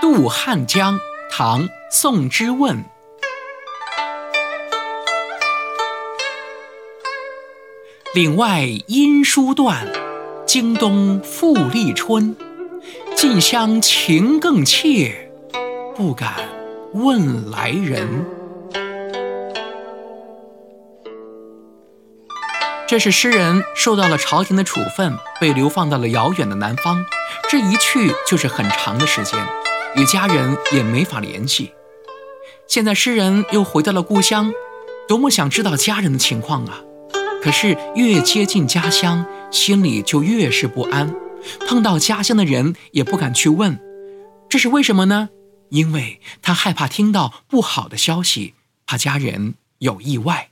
渡汉江，唐·宋之问。岭外音书断，经冬复历春。近乡情更怯，不敢问来人。这是诗人受到了朝廷的处分，被流放到了遥远的南方。这一去就是很长的时间，与家人也没法联系。现在诗人又回到了故乡，多么想知道家人的情况啊！可是越接近家乡，心里就越是不安。碰到家乡的人也不敢去问，这是为什么呢？因为他害怕听到不好的消息，怕家人有意外。